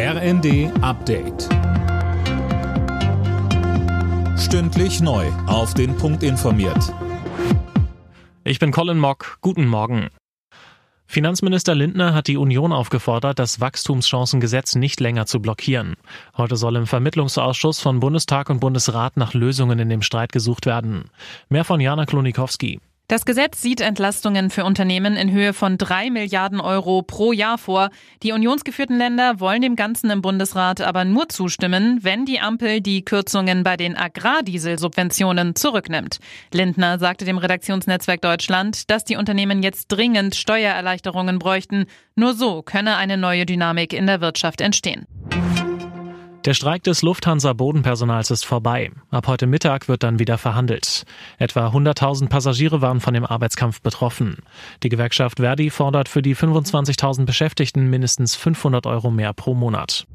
RND Update. Stündlich neu. Auf den Punkt informiert. Ich bin Colin Mock. Guten Morgen. Finanzminister Lindner hat die Union aufgefordert, das Wachstumschancengesetz nicht länger zu blockieren. Heute soll im Vermittlungsausschuss von Bundestag und Bundesrat nach Lösungen in dem Streit gesucht werden. Mehr von Jana Klonikowski. Das Gesetz sieht Entlastungen für Unternehmen in Höhe von drei Milliarden Euro pro Jahr vor. Die unionsgeführten Länder wollen dem Ganzen im Bundesrat aber nur zustimmen, wenn die Ampel die Kürzungen bei den Agrardieselsubventionen zurücknimmt. Lindner sagte dem Redaktionsnetzwerk Deutschland, dass die Unternehmen jetzt dringend Steuererleichterungen bräuchten. Nur so könne eine neue Dynamik in der Wirtschaft entstehen. Der Streik des Lufthansa-Bodenpersonals ist vorbei. Ab heute Mittag wird dann wieder verhandelt. Etwa 100.000 Passagiere waren von dem Arbeitskampf betroffen. Die Gewerkschaft Verdi fordert für die 25.000 Beschäftigten mindestens 500 Euro mehr pro Monat.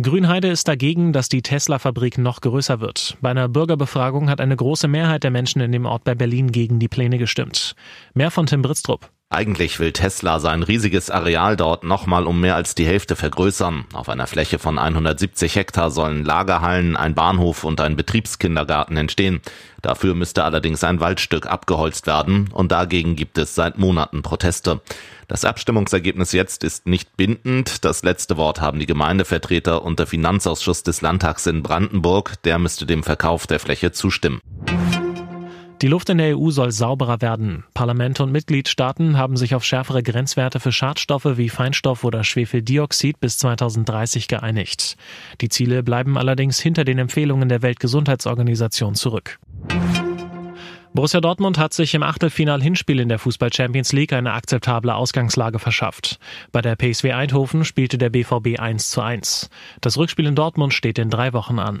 Grünheide ist dagegen, dass die Tesla-Fabrik noch größer wird. Bei einer Bürgerbefragung hat eine große Mehrheit der Menschen in dem Ort bei Berlin gegen die Pläne gestimmt. Mehr von Tim Britztrup. Eigentlich will Tesla sein riesiges Areal dort nochmal um mehr als die Hälfte vergrößern. Auf einer Fläche von 170 Hektar sollen Lagerhallen, ein Bahnhof und ein Betriebskindergarten entstehen. Dafür müsste allerdings ein Waldstück abgeholzt werden und dagegen gibt es seit Monaten Proteste. Das Abstimmungsergebnis jetzt ist nicht bindend. Das letzte Wort haben die Gemeindevertreter und der Finanzausschuss des Landtags in Brandenburg. Der müsste dem Verkauf der Fläche zustimmen. Die Luft in der EU soll sauberer werden. Parlamente und Mitgliedstaaten haben sich auf schärfere Grenzwerte für Schadstoffe wie Feinstaub oder Schwefeldioxid bis 2030 geeinigt. Die Ziele bleiben allerdings hinter den Empfehlungen der Weltgesundheitsorganisation zurück. Borussia Dortmund hat sich im Achtelfinal-Hinspiel in der Fußball Champions League eine akzeptable Ausgangslage verschafft. Bei der PSW Eindhoven spielte der BVB 1 zu 1. Das Rückspiel in Dortmund steht in drei Wochen an.